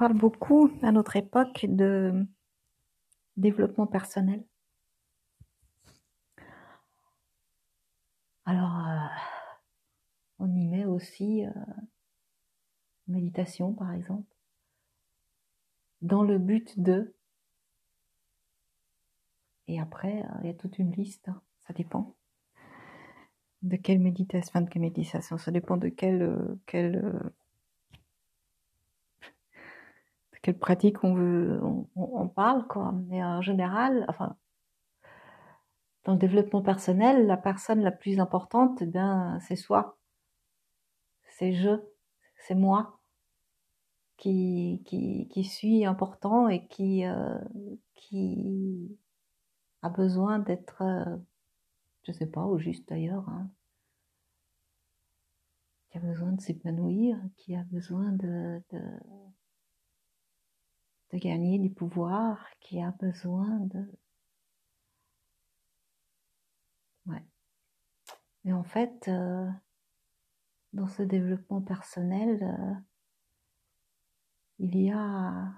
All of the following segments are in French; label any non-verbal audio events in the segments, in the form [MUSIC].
Parle beaucoup à notre époque de développement personnel. Alors, euh, on y met aussi euh, méditation, par exemple, dans le but de. Et après, euh, il y a toute une liste, hein, ça dépend de quelle méditation, de quelle méditation, ça dépend de quelle, quelle quelle pratique on veut, on, parle, quoi. Mais en général, enfin, dans le développement personnel, la personne la plus importante, eh bien, c'est soi. C'est je, c'est moi qui, qui, qui suis important et qui, euh, qui a besoin d'être, euh, je sais pas, au juste d'ailleurs, hein, qui a besoin de s'épanouir, qui a besoin de, de de gagner du pouvoir, qui a besoin de... Ouais. Mais en fait, euh, dans ce développement personnel, euh, il y a...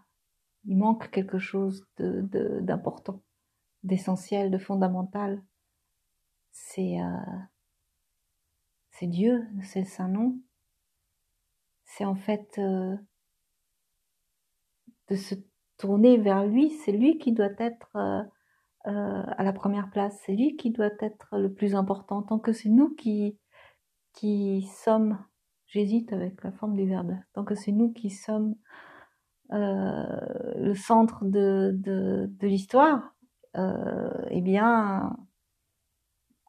Il manque quelque chose d'important, de, d'essentiel, de fondamental. C'est euh, c'est Dieu, c'est Saint-Nom. C'est en fait de se tourner vers lui, c'est lui qui doit être euh, euh, à la première place, c'est lui qui doit être le plus important, tant que c'est nous qui, qui sommes, j'hésite avec la forme du verbe, tant que c'est nous qui sommes euh, le centre de, de, de l'histoire, eh bien,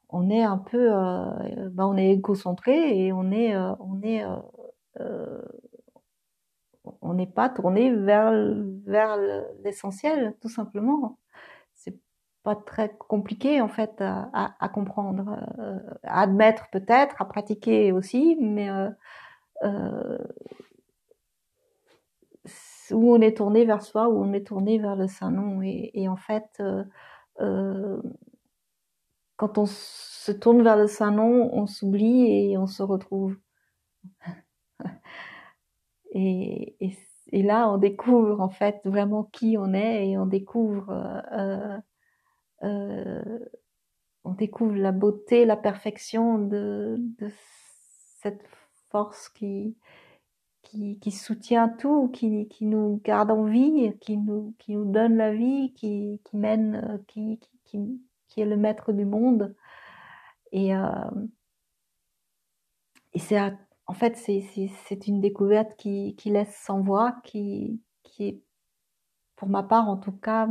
on est un peu, ben on est égocentré et on est, on est on n'est pas tourné vers vers l'essentiel tout simplement. C'est pas très compliqué en fait à, comprendre euh, à admettre peut-être à pratiquer aussi mais euh, euh, où on est tourné vers soi où on est tourné vers le saint nom et, en fait quand on se tourne vers le saint nom on s'oublie et on se retrouve [LAUGHS] et, là, on découvre en fait vraiment qui on est et on découvre, euh, euh, on découvre la beauté, la perfection de, cette force qui, qui, soutient tout, qui, qui, nous garde en vie, qui nous, qui nous donne la vie, qui, qui mène, qui, est le maître du monde. Et, euh, et c'est à en fait, c'est une découverte qui, laisse sans voix, qui, qui pour ma part en tout cas,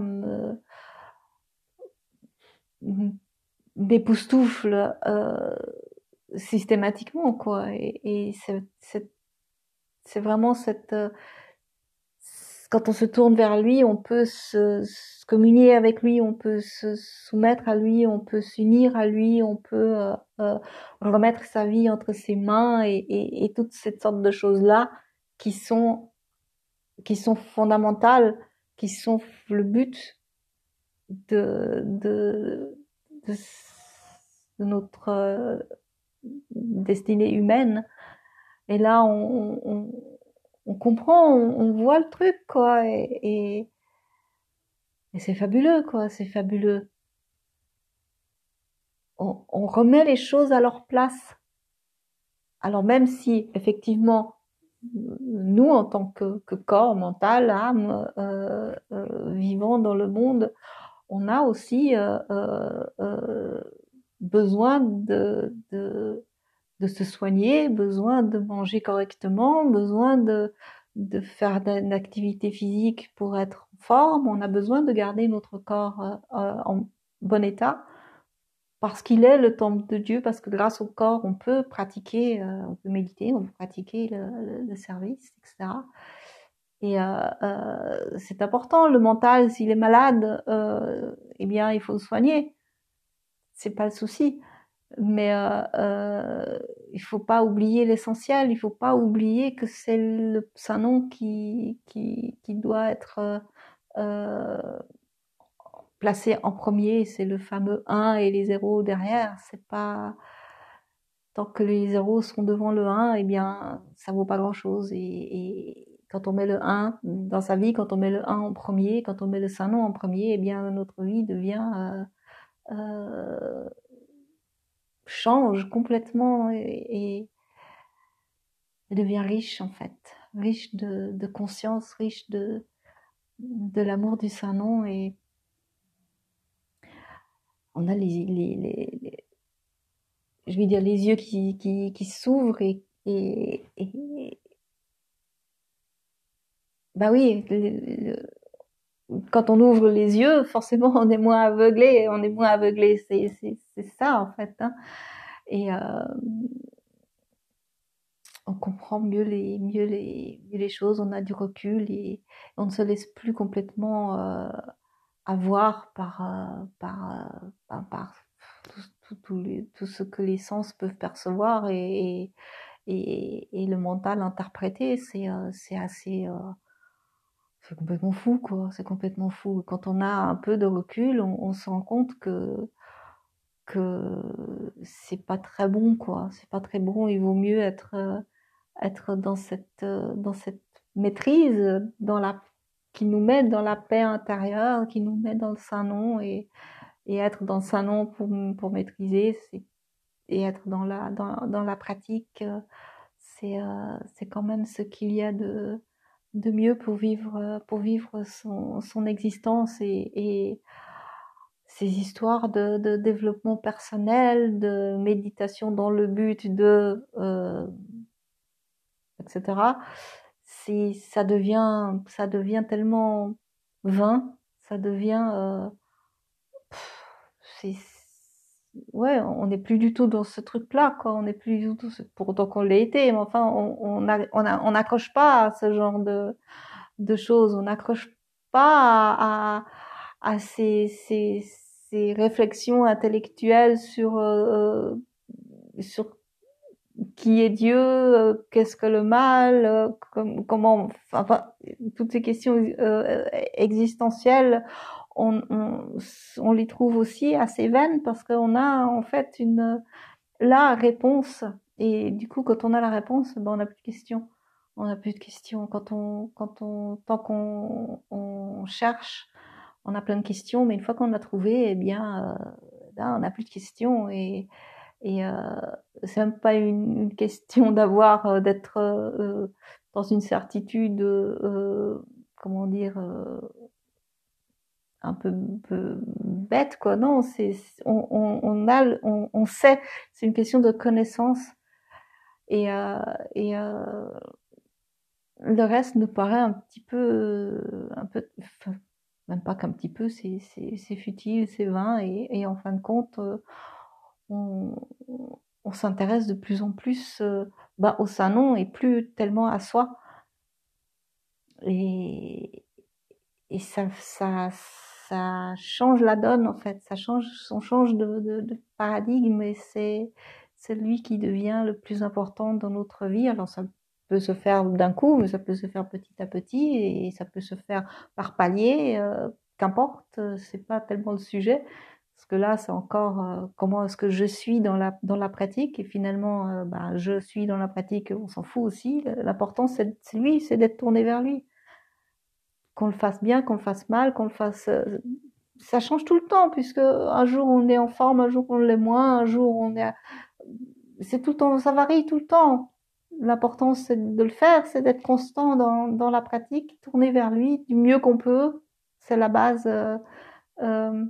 m'époustoufle euh, systématiquement, quoi. Et, c'est vraiment cette, quand on se tourne vers lui, on peut se, communier avec lui, on peut se soumettre à lui, on peut s'unir à lui, on peut euh, euh, remettre sa vie entre ses mains et, et, toutes ces sortes de choses-là qui sont qui sont fondamentales, qui sont le but de de, notre euh, destinée humaine. Et là, on on comprend, on, voit le truc, quoi, et, et, c'est fabuleux, quoi, c'est fabuleux. On, remet les choses à leur place. Alors même si, effectivement, nous, en tant que, corps, mental, âme, euh, euh, vivant dans le monde, on a aussi euh, besoin de, de de se soigner, besoin de manger correctement, besoin de, de faire une activité physique pour être en forme. On a besoin de garder notre corps euh, euh, en bon état parce qu'il est le temple de Dieu, parce que grâce au corps, on peut pratiquer, euh, on peut méditer, on peut pratiquer le, service, etc. Et c'est important. Le mental, s'il est malade, eh bien, il faut le soigner. C'est pas le souci mais euh, euh, il faut pas oublier l'essentiel, il faut pas oublier que c'est le Saint-Nom qui, qui, qui, doit être euh, placé en premier, c'est le fameux 1 et les zéros derrière, c'est pas tant que les zéros sont devant le 1, eh bien ça vaut pas grand-chose. Et, et quand on met le 1 dans sa vie, quand on met le 1 en premier, quand on met le Saint-Nom en premier, eh bien notre vie devient euh, euh, change complètement et, devient riche en fait, riche de, conscience, riche de de l'amour du Saint-Nom et on a les, les, je vais dire les yeux qui, qui, s'ouvrent et, et, et, bah oui, quand on ouvre les yeux, forcément [LAUGHS] on est moins aveuglé, on est moins aveuglé, c'est c'est ça en fait. Hein. Et euh, on comprend mieux les mieux les les choses, on a du recul et on ne se laisse plus complètement euh, avoir par euh, par par, tout, tout, les, tout, ce que les sens peuvent percevoir et, et, et le mental interpréter, c'est c'est assez c'est complètement fou quoi, c'est complètement fou. Quand on a un peu de recul, on, se rend compte que que c'est pas très bon quoi, c'est pas très bon. Il vaut mieux être être dans cette dans cette maîtrise, dans la qui nous met dans la paix intérieure, qui nous met dans le Saint-Nom et, et être dans le Saint-Nom pour, pour maîtriser et être dans la, dans, dans la pratique, c'est euh, c'est quand même ce qu'il y a de, de mieux pour vivre, pour vivre son, existence et, ces histoires de, développement personnel, de méditation dans le but de, euh, etc c'est ça devient tellement vain ça devient euh, ouais on n'est plus du tout dans ce truc là quoi. On n'est plus du tout pour autant qu'on l'ait été mais enfin on n'accroche pas à ce genre de choses. On n'accroche pas à, ces, réflexions intellectuelles sur euh, sur qui est Dieu, euh, qu'est-ce que le mal, euh, comment, enfin, toutes ces questions euh, existentielles, on, on, on, les trouve aussi assez vaines parce qu'on a en fait une la réponse. Et du coup quand on a la réponse, ben on n'a plus de questions, on n'a plus de questions. Quand on quand on tant qu'on on cherche, on a plein de questions, mais une fois qu'on l'a trouvé, eh bien là on n'a plus de questions. Et euh, c'est même pas une, question [LAUGHS] d'avoir, euh, d'être euh, dans une certitude, euh, comment dire, euh, un peu, peu, bête, quoi. Non, c'est, on, on, on, a, on, on sait, c'est une question de connaissance. Et, euh, et euh, le reste nous paraît un petit peu, un peu, enfin, même pas qu'un petit peu, c'est, c'est, c'est futile, c'est vain, et, et en fin de compte, on, on s'intéresse de plus en plus euh, bah, au Saint-Nom et plus tellement à soi. Et, et ça, ça, ça change la donne en fait, ça change, on change de, paradigme et c'est celui qui devient le plus important dans notre vie. Alors ça peut se faire d'un coup, mais ça peut se faire petit à petit et ça peut se faire par palier, euh, qu'importe, c'est pas tellement le sujet. Parce que là, c'est encore euh, comment est-ce que je suis dans la, dans la pratique et finalement, euh, bah, je suis dans la pratique, on s'en fout aussi. L'important, c'est lui, c'est d'être tourné vers lui. Qu'on le fasse bien, qu'on le fasse mal, qu'on le fasse. Euh, ça change tout le temps, puisque un jour on est en forme, un jour on l'est moins, un jour on est. C'est tout le temps, ça varie tout le temps. L'important, c'est de le faire, c'est d'être constant dans, dans la pratique, tourner vers lui du mieux qu'on peut. C'est la base. Euh, euh,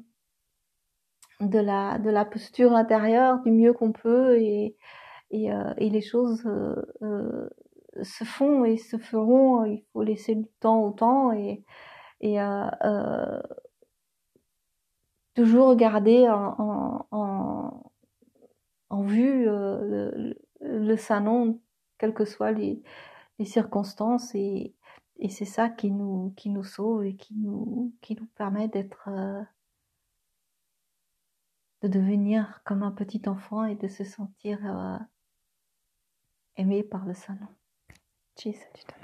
de la, de la posture intérieure du mieux qu'on peut et, et, euh, et, les choses euh, euh, se font et se feront. Il faut laisser du temps au temps et, et euh, euh, toujours regarder en, en, en vue le, le Saint-Nom, quelles que soient les, les circonstances. Et, et c'est ça qui nous, qui nous sauve et qui nous, qui nous permet d'être de devenir comme un petit enfant et de se sentir euh, aimé par le Tschüss an die Stelle.